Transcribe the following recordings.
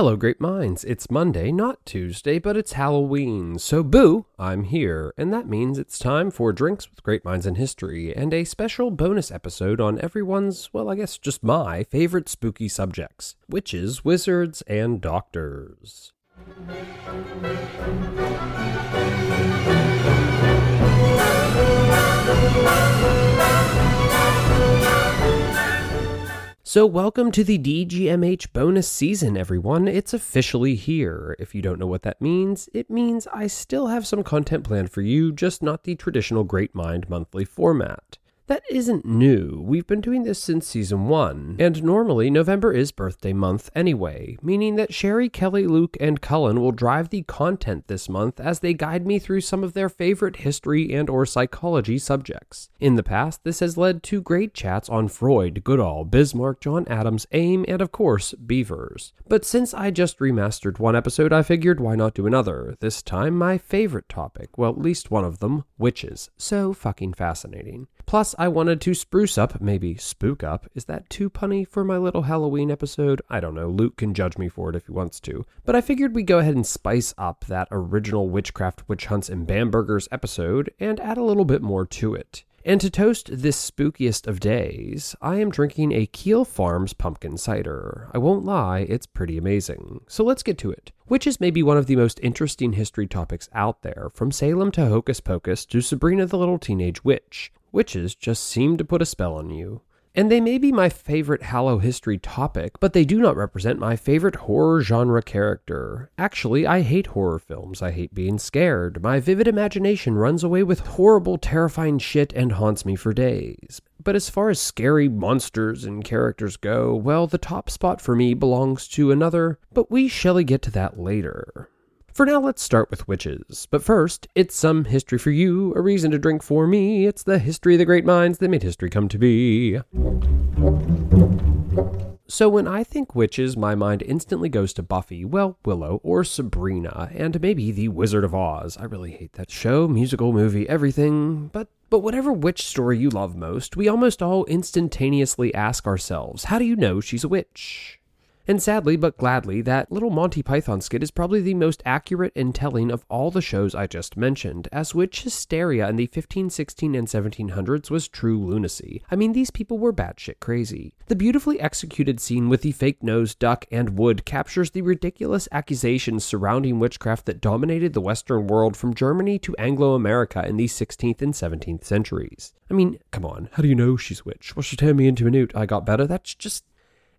Hello, great minds. It's Monday, not Tuesday, but it's Halloween. So, boo, I'm here. And that means it's time for Drinks with Great Minds in History and a special bonus episode on everyone's, well, I guess just my favorite spooky subjects witches, wizards, and doctors. So, welcome to the DGMH bonus season, everyone. It's officially here. If you don't know what that means, it means I still have some content planned for you, just not the traditional Great Mind monthly format. That isn't new. We've been doing this since season one, and normally November is birthday month anyway, meaning that Sherry, Kelly, Luke, and Cullen will drive the content this month as they guide me through some of their favorite history and or psychology subjects. In the past, this has led to great chats on Freud, Goodall, Bismarck, John Adams, AIM, and of course, beavers. But since I just remastered one episode, I figured why not do another? This time, my favorite topic, well, at least one of them, witches. So fucking fascinating. Plus, I wanted to spruce up, maybe spook up. Is that too punny for my little Halloween episode? I don't know. Luke can judge me for it if he wants to. But I figured we'd go ahead and spice up that original Witchcraft, Witch Hunts, and Bambergers episode and add a little bit more to it. And to toast this spookiest of days, I am drinking a Keel Farms pumpkin cider. I won't lie, it's pretty amazing. So let's get to it. Witches may be one of the most interesting history topics out there, from Salem to Hocus Pocus to Sabrina the Little Teenage Witch. Witches just seem to put a spell on you. And they may be my favorite Hallow history topic, but they do not represent my favorite horror genre character. Actually, I hate horror films. I hate being scared. My vivid imagination runs away with horrible, terrifying shit and haunts me for days. But as far as scary monsters and characters go, well, the top spot for me belongs to another, but we shall get to that later. For now, let's start with witches. But first, it's some history for you, a reason to drink for me. It's the history of the great minds that made history come to be. So, when I think witches, my mind instantly goes to Buffy, well, Willow, or Sabrina, and maybe The Wizard of Oz. I really hate that show, musical, movie, everything. But but whatever witch story you love most, we almost all instantaneously ask ourselves, how do you know she's a witch? And sadly, but gladly, that little Monty Python skit is probably the most accurate and telling of all the shows I just mentioned, as witch hysteria in the 15, 16, and 1700s was true lunacy. I mean, these people were batshit crazy. The beautifully executed scene with the fake nose, duck, and wood captures the ridiculous accusations surrounding witchcraft that dominated the Western world from Germany to Anglo America in the 16th and 17th centuries. I mean, come on, how do you know she's witch? Well, she turned me into a newt. I got better. That's just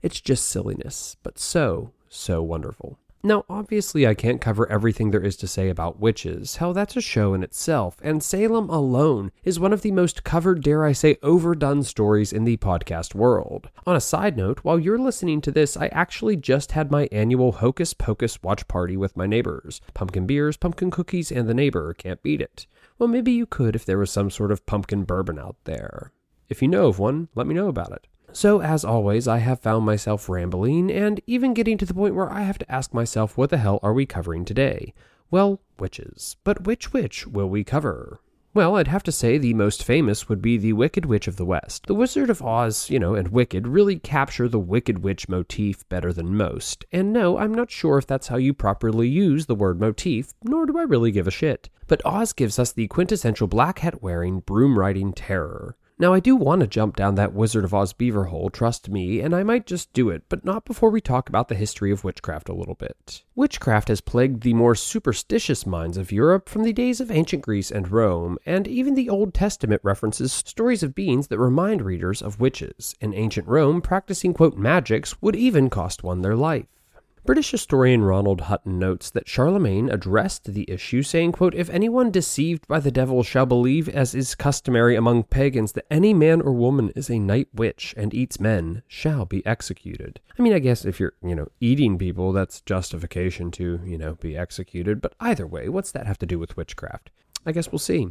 it's just silliness, but so, so wonderful. Now, obviously, I can't cover everything there is to say about witches. Hell, that's a show in itself, and Salem alone is one of the most covered, dare I say, overdone stories in the podcast world. On a side note, while you're listening to this, I actually just had my annual Hocus Pocus watch party with my neighbors. Pumpkin beers, pumpkin cookies, and the neighbor can't beat it. Well, maybe you could if there was some sort of pumpkin bourbon out there. If you know of one, let me know about it. So, as always, I have found myself rambling and even getting to the point where I have to ask myself, what the hell are we covering today? Well, witches. But which witch will we cover? Well, I'd have to say the most famous would be the Wicked Witch of the West. The Wizard of Oz, you know, and Wicked really capture the Wicked Witch motif better than most. And no, I'm not sure if that's how you properly use the word motif, nor do I really give a shit. But Oz gives us the quintessential black hat wearing, broom riding terror. Now, I do want to jump down that Wizard of Oz beaver hole, trust me, and I might just do it, but not before we talk about the history of witchcraft a little bit. Witchcraft has plagued the more superstitious minds of Europe from the days of ancient Greece and Rome, and even the Old Testament references stories of beings that remind readers of witches. In ancient Rome, practicing, quote, magics would even cost one their life. British historian Ronald Hutton notes that Charlemagne addressed the issue, saying, quote, If anyone deceived by the devil shall believe, as is customary among pagans, that any man or woman is a night witch and eats men, shall be executed. I mean, I guess if you're, you know, eating people, that's justification to, you know, be executed, but either way, what's that have to do with witchcraft? I guess we'll see.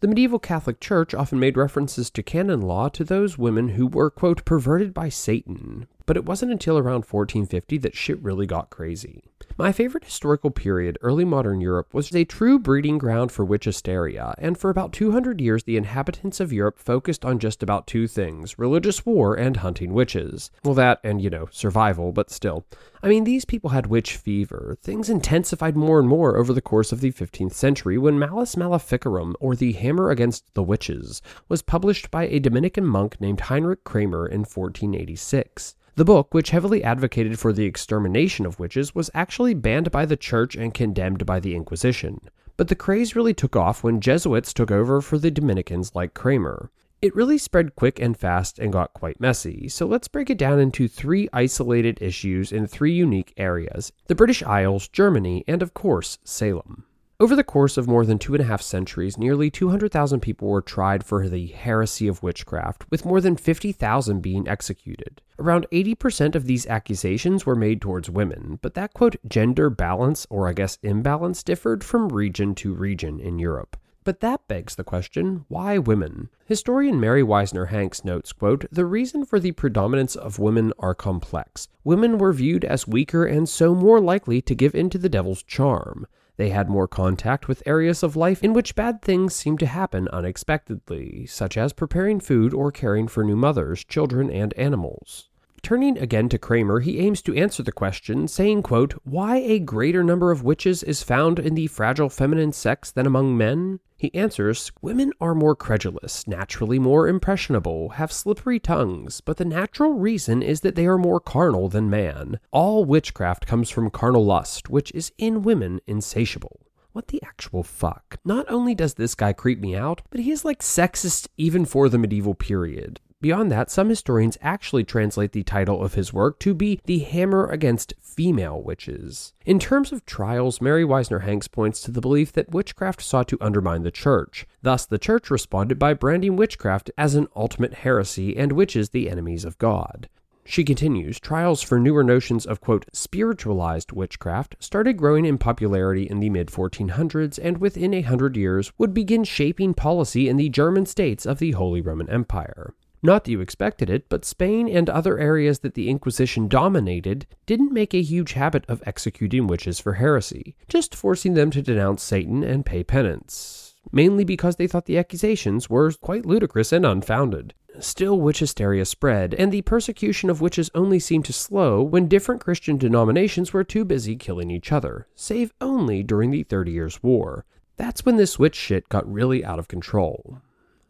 The medieval Catholic Church often made references to canon law to those women who were, quote, perverted by Satan. But it wasn't until around 1450 that shit really got crazy. My favorite historical period, early modern Europe, was a true breeding ground for witch hysteria, and for about 200 years the inhabitants of Europe focused on just about two things religious war and hunting witches. Well, that and, you know, survival, but still. I mean, these people had witch fever. Things intensified more and more over the course of the 15th century when Malleus Maleficarum, or the Hammer Against the Witches, was published by a Dominican monk named Heinrich Kramer in 1486. The book, which heavily advocated for the extermination of witches, was actually banned by the church and condemned by the Inquisition. But the craze really took off when Jesuits took over for the Dominicans like Kramer. It really spread quick and fast and got quite messy, so let's break it down into three isolated issues in three unique areas the British Isles, Germany, and of course, Salem. Over the course of more than two and a half centuries, nearly 200,000 people were tried for the heresy of witchcraft, with more than 50,000 being executed. Around 80% of these accusations were made towards women, but that quote gender balance, or I guess imbalance, differed from region to region in Europe. But that begs the question, why women? Historian Merry Wiesner Hanks notes, quote, "The reason for the predominance of women are complex. Women were viewed as weaker and so more likely to give in to the devil's charm. They had more contact with areas of life in which bad things seem to happen unexpectedly, such as preparing food or caring for new mothers, children, and animals. Turning again to Kramer, he aims to answer the question, saying, quote, Why a greater number of witches is found in the fragile feminine sex than among men? He answers, Women are more credulous, naturally more impressionable, have slippery tongues, but the natural reason is that they are more carnal than man. All witchcraft comes from carnal lust, which is in women insatiable. What the actual fuck? Not only does this guy creep me out, but he is like sexist even for the medieval period. Beyond that, some historians actually translate the title of his work to be The Hammer Against Female Witches. In terms of trials, Merry Wiesner Hanks points to the belief that witchcraft sought to undermine the church. Thus, the church responded by branding witchcraft as an ultimate heresy and witches the enemies of God. She continues, trials for newer notions of, quote, spiritualized witchcraft started growing in popularity in the mid 1400s and within a hundred years would begin shaping policy in the German states of the Holy Roman Empire. Not that you expected it, but Spain and other areas that the Inquisition dominated didn't make a huge habit of executing witches for heresy, just forcing them to denounce Satan and pay penance, mainly because they thought the accusations were quite ludicrous and unfounded. Still, witch hysteria spread, and the persecution of witches only seemed to slow when different Christian denominations were too busy killing each other, save only during the Thirty Years' War. That's when this witch shit got really out of control.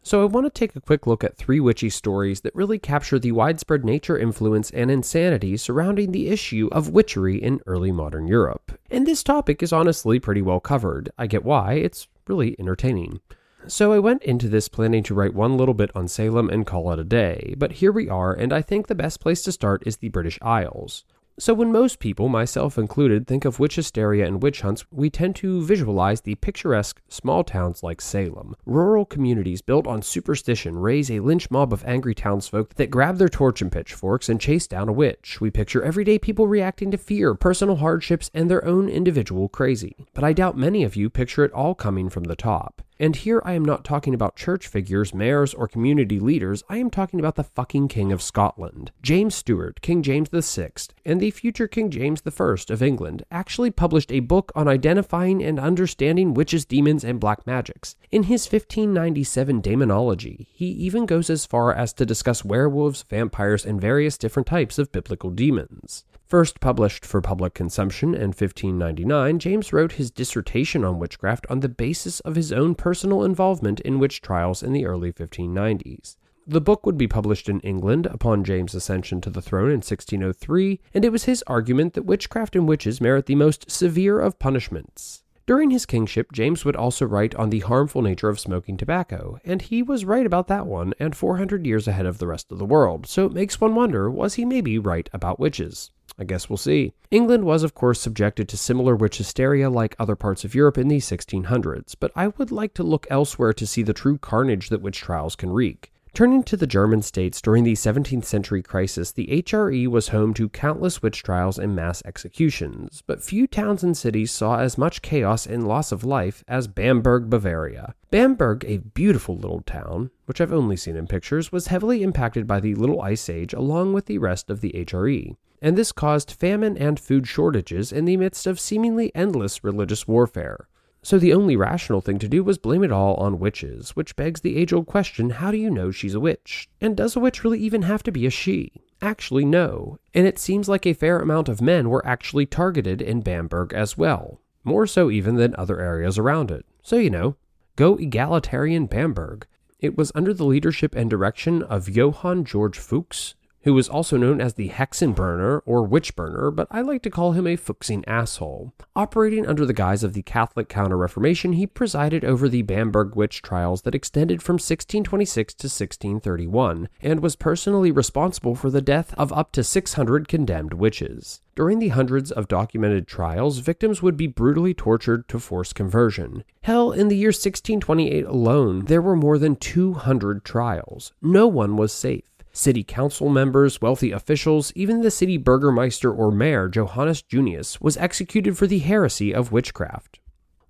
So, I want to take a quick look at three witchy stories that really capture the widespread nature, influence, and insanity surrounding the issue of witchery in early modern Europe. And this topic is honestly pretty well covered. I get why, it's really entertaining. So I went into this planning to write one little bit on Salem and call it a day, but here we are, and I think the best place to start is the British Isles. So, when most people, myself included, think of witch hysteria and witch hunts, we tend to visualize the picturesque small towns like Salem. Rural communities built on superstition raise a lynch mob of angry townsfolk that grab their torch and pitchforks and chase down a witch. We picture everyday people reacting to fear, personal hardships, and their own individual crazy. But I doubt many of you picture it all coming from the top. And here I am not talking about church figures, mayors, or community leaders. I am talking about the fucking King of Scotland. James Stuart, King James VI, and the future King James I of England actually published a book on identifying and understanding witches, demons, and black magics. In his 1597 Daemonologie, he even goes as far as to discuss werewolves, vampires, and various different types of biblical demons. First published for public consumption in 1599, James wrote his dissertation on witchcraft on the basis of his own personal involvement in witch trials in the early 1590s. The book would be published in England upon James' ascension to the throne in 1603, and it was his argument that witchcraft and witches merit the most severe of punishments. During his kingship, James would also write on the harmful nature of smoking tobacco, and he was right about that one, and 400 years ahead of the rest of the world, so it makes one wonder was he maybe right about witches? I guess we'll see. England was, of course, subjected to similar witch hysteria like other parts of Europe in the 1600s, but I would like to look elsewhere to see the true carnage that witch trials can wreak. Turning to the German states during the 17th century crisis, the HRE was home to countless witch trials and mass executions, but few towns and cities saw as much chaos and loss of life as Bamberg, Bavaria. Bamberg, a beautiful little town, which I've only seen in pictures, was heavily impacted by the Little Ice Age along with the rest of the HRE, and this caused famine and food shortages in the midst of seemingly endless religious warfare. So the only rational thing to do was blame it all on witches, which begs the age old question how do you know she's a witch? And does a witch really even have to be a she? Actually, no. And it seems like a fair amount of men were actually targeted in Bamberg as well, more so even than other areas around it. So, you know, go egalitarian Bamberg. It was under the leadership and direction of Johann George Fuchs, who was also known as the Hexenburner or Witch Burner, but I like to call him a fuchsing asshole. Operating under the guise of the Catholic Counter Reformation, he presided over the Bamberg witch trials that extended from 1626 to 1631, and was personally responsible for the death of up to 600 condemned witches. During the hundreds of documented trials, victims would be brutally tortured to force conversion. Hell, in the year 1628 alone, there were more than 200 trials. No one was safe. City council members, wealthy officials, even the city burgermeister or mayor, Johannes Junius, was executed for the heresy of witchcraft.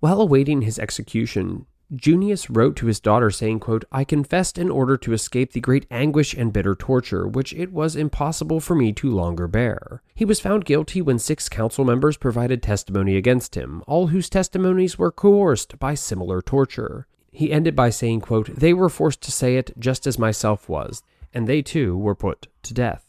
While awaiting his execution, Junius wrote to his daughter saying, quote, I confessed in order to escape the great anguish and bitter torture, which it was impossible for me to longer bear. He was found guilty when six council members provided testimony against him, all whose testimonies were coerced by similar torture. He ended by saying, quote, They were forced to say it just as myself was and they too were put to death.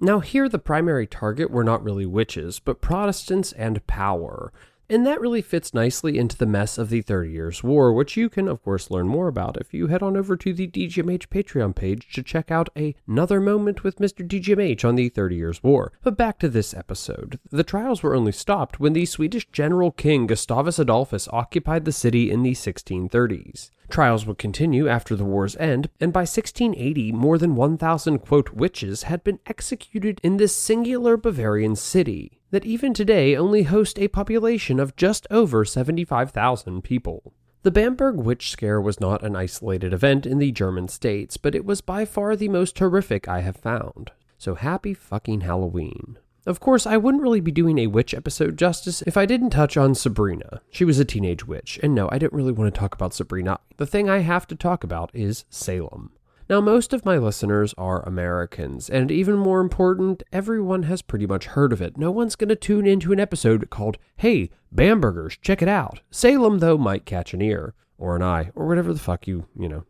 Now, here the primary target were not really witches, but Protestants and power, and that really fits nicely into the mess of the Thirty Years' War, which you can, of course, learn more about if you head on over to the DGMH Patreon page to check out another moment with Mr. DGMH on the Thirty Years' War. But back to this episode. The trials were only stopped when the Swedish general king Gustavus Adolphus occupied the city in the 1630s. Trials would continue after the war's end, and by 1680, more than 1,000 quote witches had been executed in this singular Bavarian city that even today only host a population of just over 75,000 people. The Bamberg witch scare was not an isolated event in the German states, but it was by far the most horrific I have found. So happy fucking Halloween. Of course, I wouldn't really be doing a witch episode justice if I didn't touch on Sabrina. She was a teenage witch, and no, I didn't really want to talk about Sabrina. The thing I have to talk about is Salem. Now, most of my listeners are Americans, and even more important, everyone has pretty much heard of it. No one's going to tune into an episode called, Hey, Bambergers, check it out. Salem, though, might catch an ear, or an eye, or whatever the fuck you, you know,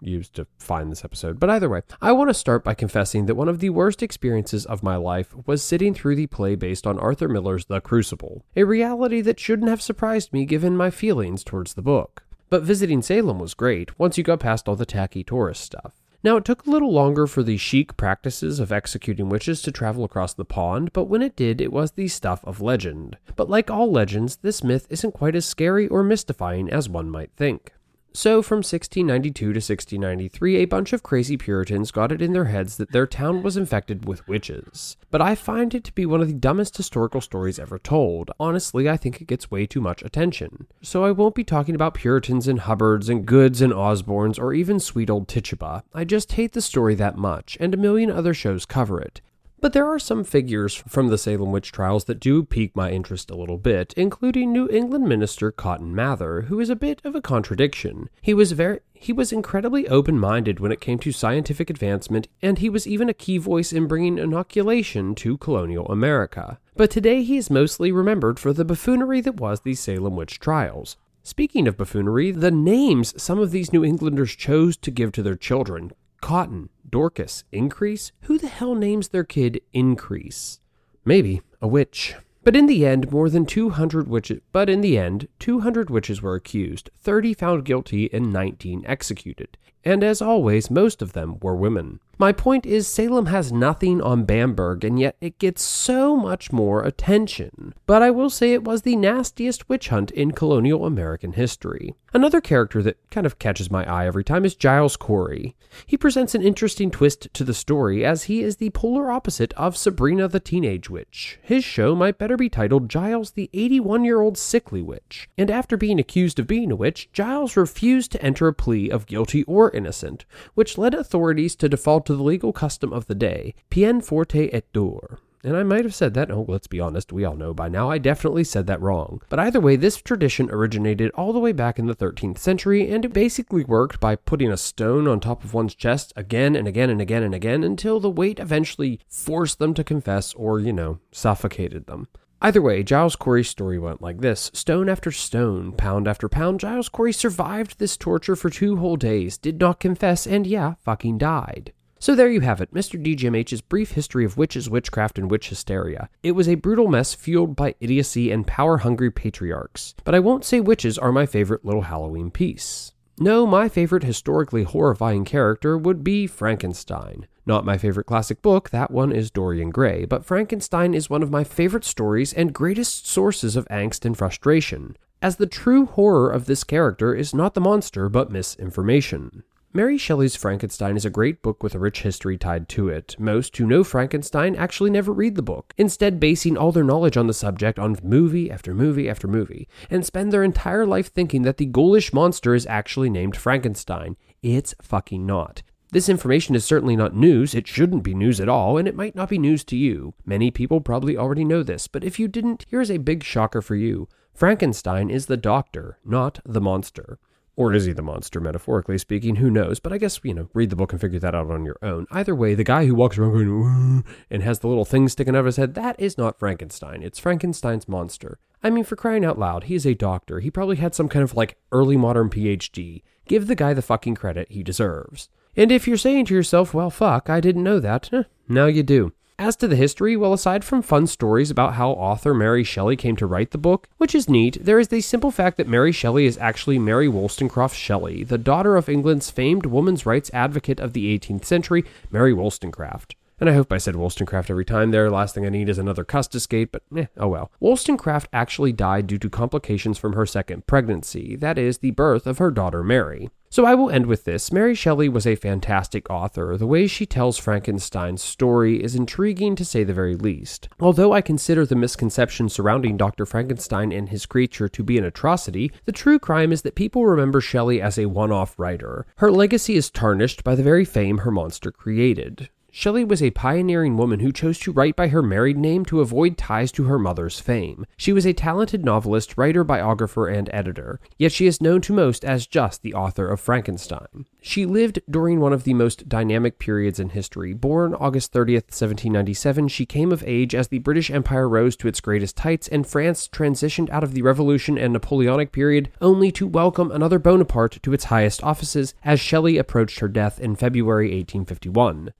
used to find this episode. But either way, I want to start by confessing that one of the worst experiences of my life was sitting through the play based on Arthur Miller's The Crucible, a reality that shouldn't have surprised me given my feelings towards the book. But visiting Salem was great once you got past all the tacky tourist stuff. Now, it took a little longer for the chic practices of executing witches to travel across the pond, but when it did, it was the stuff of legend. But like all legends, this myth isn't quite as scary or mystifying as one might think. So, from 1692 to 1693, a bunch of crazy Puritans got it in their heads that their town was infected with witches. But I find it to be one of the dumbest historical stories ever told. Honestly, I think it gets way too much attention. So, I won't be talking about Puritans and Hubbards and Goods and Osborns or even sweet old Tituba. I just hate the story that much, and a million other shows cover it. But there are some figures from the Salem witch trials that do pique my interest a little bit, including New England minister Cotton Mather, who is a bit of a contradiction. He was very he was incredibly open-minded when it came to scientific advancement, and he was even a key voice in bringing inoculation to colonial America. But today he is mostly remembered for the buffoonery that was the Salem witch trials. Speaking of buffoonery, the names some of these New Englanders chose to give to their children Cotton, Dorcas, Increase? Who the hell names their kid Increase? Maybe a witch. But in the end, more than 200 witches, but in the end, 200 witches were accused, 30 found guilty and 19 executed. And as always, most of them were women. My point is, Salem has nothing on Bamberg, and yet it gets so much more attention. But I will say it was the nastiest witch hunt in colonial American history. Another character that kind of catches my eye every time is Giles Corey. He presents an interesting twist to the story as he is the polar opposite of Sabrina the Teenage Witch. His show might better be titled Giles the 81 year old Sickly Witch. And after being accused of being a witch, Giles refused to enter a plea of guilty or innocent, which led authorities to default to the legal custom of the day, peine forte et dure. And I might have said that, oh, let's be honest, we all know by now I definitely said that wrong. But either way, this tradition originated all the way back in the 13th century, and it basically worked by putting a stone on top of one's chest again and again and again and again until the weight eventually forced them to confess or, you know, suffocated them. Either way, Giles Corey's story went like this Stone after stone, pound after pound, Giles Corey survived this torture for two whole days, did not confess, and yeah, fucking died. So there you have it, Mr. DGMH's brief history of witches, witchcraft, and witch hysteria. It was a brutal mess fueled by idiocy and power hungry patriarchs. But I won't say witches are my favorite little Halloween piece. No, my favorite historically horrifying character would be Frankenstein. Not my favorite classic book, that one is Dorian Gray, but Frankenstein is one of my favorite stories and greatest sources of angst and frustration, as the true horror of this character is not the monster but misinformation. Mary Shelley's Frankenstein is a great book with a rich history tied to it. Most who know Frankenstein actually never read the book, instead, basing all their knowledge on the subject on movie after movie after movie, and spend their entire life thinking that the ghoulish monster is actually named Frankenstein. It's fucking not. This information is certainly not news, it shouldn't be news at all, and it might not be news to you. Many people probably already know this, but if you didn't, here's a big shocker for you. Frankenstein is the doctor, not the monster. Or is he the monster, metaphorically speaking? Who knows? But I guess, you know, read the book and figure that out on your own. Either way, the guy who walks around going, and has the little thing sticking out of his head, that is not Frankenstein. It's Frankenstein's monster. I mean, for crying out loud, he is a doctor. He probably had some kind of like early modern PhD. Give the guy the fucking credit he deserves. And if you're saying to yourself, well, fuck, I didn't know that, eh, now you do. As to the history, well, aside from fun stories about how author Mary Shelley came to write the book, which is neat, there is the simple fact that Mary Shelley is actually Mary Wollstonecraft Shelley, the daughter of England's famed women's rights advocate of the 18th century, Mary Wollstonecraft. And I hope I said Wollstonecraft every time there. Last thing I need is another Custis escape, but eh, oh well. Wollstonecraft actually died due to complications from her second pregnancy, that is, the birth of her daughter Mary. So I will end with this. Mary Shelley was a fantastic author. The way she tells Frankenstein's story is intriguing to say the very least. Although I consider the misconception surrounding Dr. Frankenstein and his creature to be an atrocity, the true crime is that people remember Shelley as a one off writer. Her legacy is tarnished by the very fame her monster created. Shelley was a pioneering woman who chose to write by her married name to avoid ties to her mother's fame. She was a talented novelist, writer, biographer, and editor, yet she is known to most as just the author of Frankenstein. She lived during one of the most dynamic periods in history. Born August 30th, 1797, she came of age as the British Empire rose to its greatest heights and France transitioned out of the Revolution and Napoleonic period only to welcome another Bonaparte to its highest offices as Shelley approached her death in February 1851.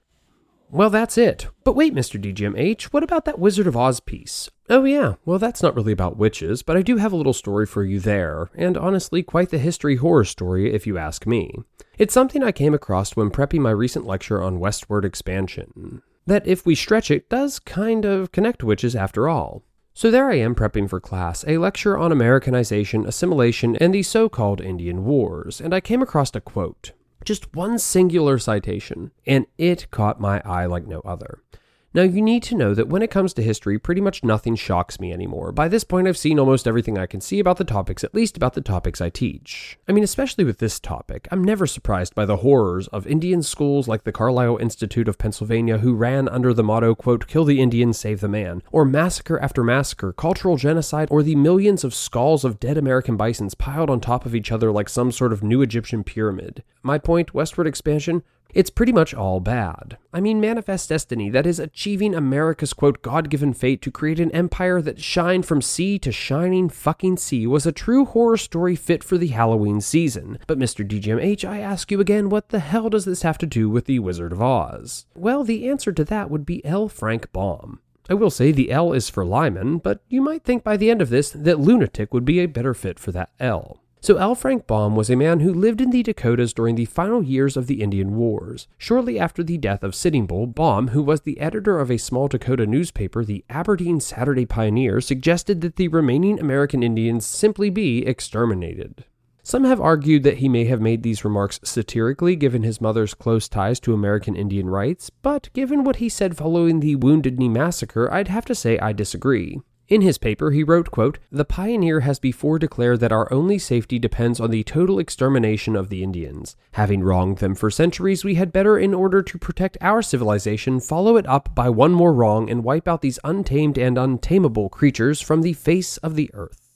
Well, that's it. But wait, Mr. DGMH, what about that Wizard of Oz piece? Oh, yeah, well, that's not really about witches, but I do have a little story for you there, and honestly, quite the history horror story if you ask me. It's something I came across when prepping my recent lecture on westward expansion. That, if we stretch it, does kind of connect witches after all. So there I am prepping for class, a lecture on Americanization, assimilation, and the so called Indian Wars, and I came across a quote. Just one singular citation, and it caught my eye like no other. Now, you need to know that when it comes to history, pretty much nothing shocks me anymore. By this point, I've seen almost everything I can see about the topics, at least about the topics I teach. I mean, especially with this topic, I'm never surprised by the horrors of Indian schools like the Carlisle Institute of Pennsylvania, who ran under the motto, quote, kill the Indian, save the man, or massacre after massacre, cultural genocide, or the millions of skulls of dead American bisons piled on top of each other like some sort of new Egyptian pyramid. My point, westward expansion, it's pretty much all bad. I mean, Manifest Destiny, that is achieving America's quote, God given fate to create an empire that shined from sea to shining fucking sea, was a true horror story fit for the Halloween season. But Mr. DGMH, I ask you again, what the hell does this have to do with the Wizard of Oz? Well, the answer to that would be L. Frank Baum. I will say the L is for Lyman, but you might think by the end of this that lunatic would be a better fit for that L. So, L. Frank Baum was a man who lived in the Dakotas during the final years of the Indian Wars. Shortly after the death of Sitting Bull, Baum, who was the editor of a small Dakota newspaper, the Aberdeen Saturday Pioneer, suggested that the remaining American Indians simply be exterminated. Some have argued that he may have made these remarks satirically given his mother's close ties to American Indian rights, but given what he said following the Wounded Knee Massacre, I'd have to say I disagree. In his paper, he wrote, quote, The pioneer has before declared that our only safety depends on the total extermination of the Indians. Having wronged them for centuries, we had better, in order to protect our civilization, follow it up by one more wrong and wipe out these untamed and untamable creatures from the face of the earth.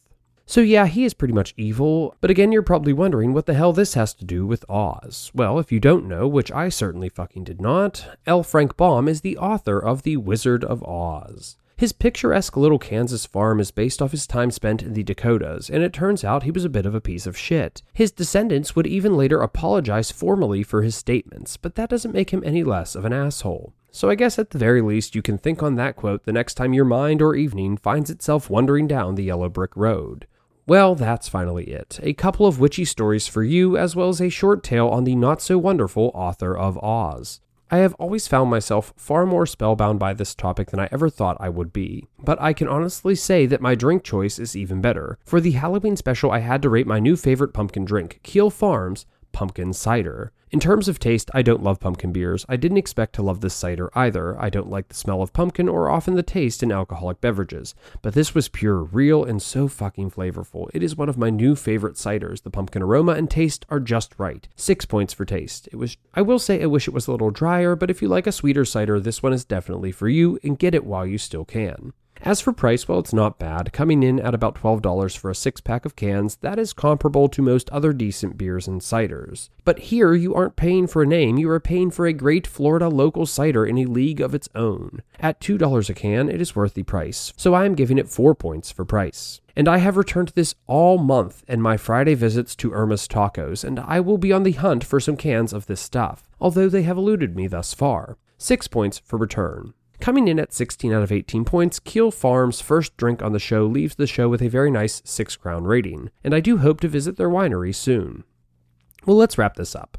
So, yeah, he is pretty much evil, but again, you're probably wondering what the hell this has to do with Oz. Well, if you don't know, which I certainly fucking did not, L. Frank Baum is the author of The Wizard of Oz. His picturesque little Kansas farm is based off his time spent in the Dakotas, and it turns out he was a bit of a piece of shit. His descendants would even later apologize formally for his statements, but that doesn't make him any less of an asshole. So I guess at the very least you can think on that quote the next time your mind or evening finds itself wandering down the yellow brick road. Well, that's finally it. A couple of witchy stories for you, as well as a short tale on the not so wonderful author of Oz. I have always found myself far more spellbound by this topic than I ever thought I would be, but I can honestly say that my drink choice is even better. For the Halloween special, I had to rate my new favorite pumpkin drink, Keel Farms Pumpkin Cider. In terms of taste, I don't love pumpkin beers. I didn't expect to love this cider either. I don't like the smell of pumpkin or often the taste in alcoholic beverages. But this was pure, real, and so fucking flavorful. It is one of my new favorite ciders. The pumpkin aroma and taste are just right. Six points for taste. It was I will say I wish it was a little drier, but if you like a sweeter cider, this one is definitely for you, and get it while you still can. As for price, well, it's not bad, coming in at about $12 for a six pack of cans. That is comparable to most other decent beers and ciders. But here, you aren't paying for a name, you are paying for a great Florida local cider in a league of its own. At $2 a can, it is worth the price, so I am giving it 4 points for price. And I have returned this all month in my Friday visits to Irma's Tacos, and I will be on the hunt for some cans of this stuff, although they have eluded me thus far. 6 points for return. Coming in at 16 out of 18 points, Keel Farm's first drink on the show leaves the show with a very nice 6 crown rating, and I do hope to visit their winery soon. Well, let's wrap this up.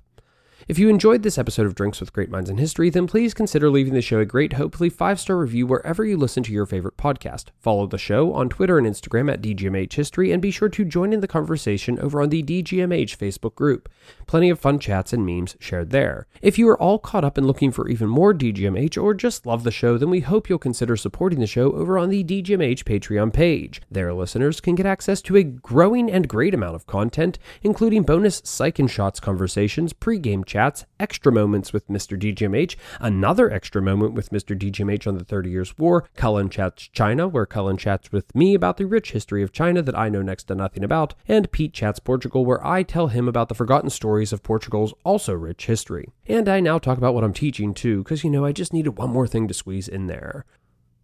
If you enjoyed this episode of Drinks with Great Minds in History, then please consider leaving the show a great, hopefully five star review wherever you listen to your favorite podcast. Follow the show on Twitter and Instagram at DGMH History, and be sure to join in the conversation over on the DGMH Facebook group. Plenty of fun chats and memes shared there. If you are all caught up and looking for even more DGMH or just love the show, then we hope you'll consider supporting the show over on the DGMH Patreon page. There, listeners can get access to a growing and great amount of content, including bonus Psych and Shots conversations, pre-game chats, extra moments with Mr. DGMH, another extra moment with Mr. DGMH on the Thirty Years' War, Cullen Chats China, where Cullen chats with me about the rich history of China that I know next to nothing about, and Pete Chats Portugal, where I tell him about the forgotten stories of Portugal's also rich history. And I now talk about what I'm teaching too, because you know, I just needed one more thing to squeeze in there.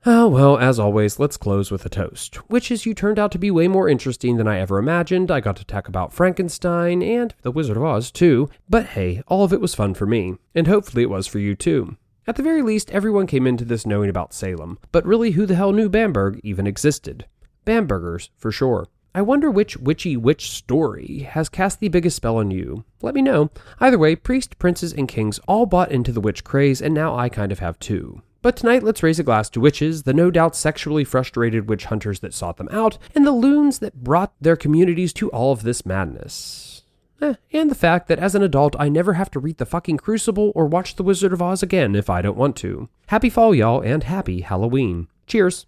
Oh, well, as always, let's close with a toast, which is you turned out to be way more interesting than I ever imagined. I got to talk about Frankenstein and The Wizard of Oz, too. But hey, all of it was fun for me, and hopefully it was for you, too. At the very least, everyone came into this knowing about Salem, but really, who the hell knew Bamberg even existed? Bambergers, for sure. I wonder which witchy witch story has cast the biggest spell on you. Let me know. Either way, priests, princes, and kings all bought into the witch craze, and now I kind of have too. But tonight, let's raise a glass to witches, the no doubt sexually frustrated witch hunters that sought them out, and the loons that brought their communities to all of this madness. Eh, and the fact that as an adult, I never have to read the fucking Crucible or watch The Wizard of Oz again if I don't want to. Happy fall, y'all, and happy Halloween. Cheers.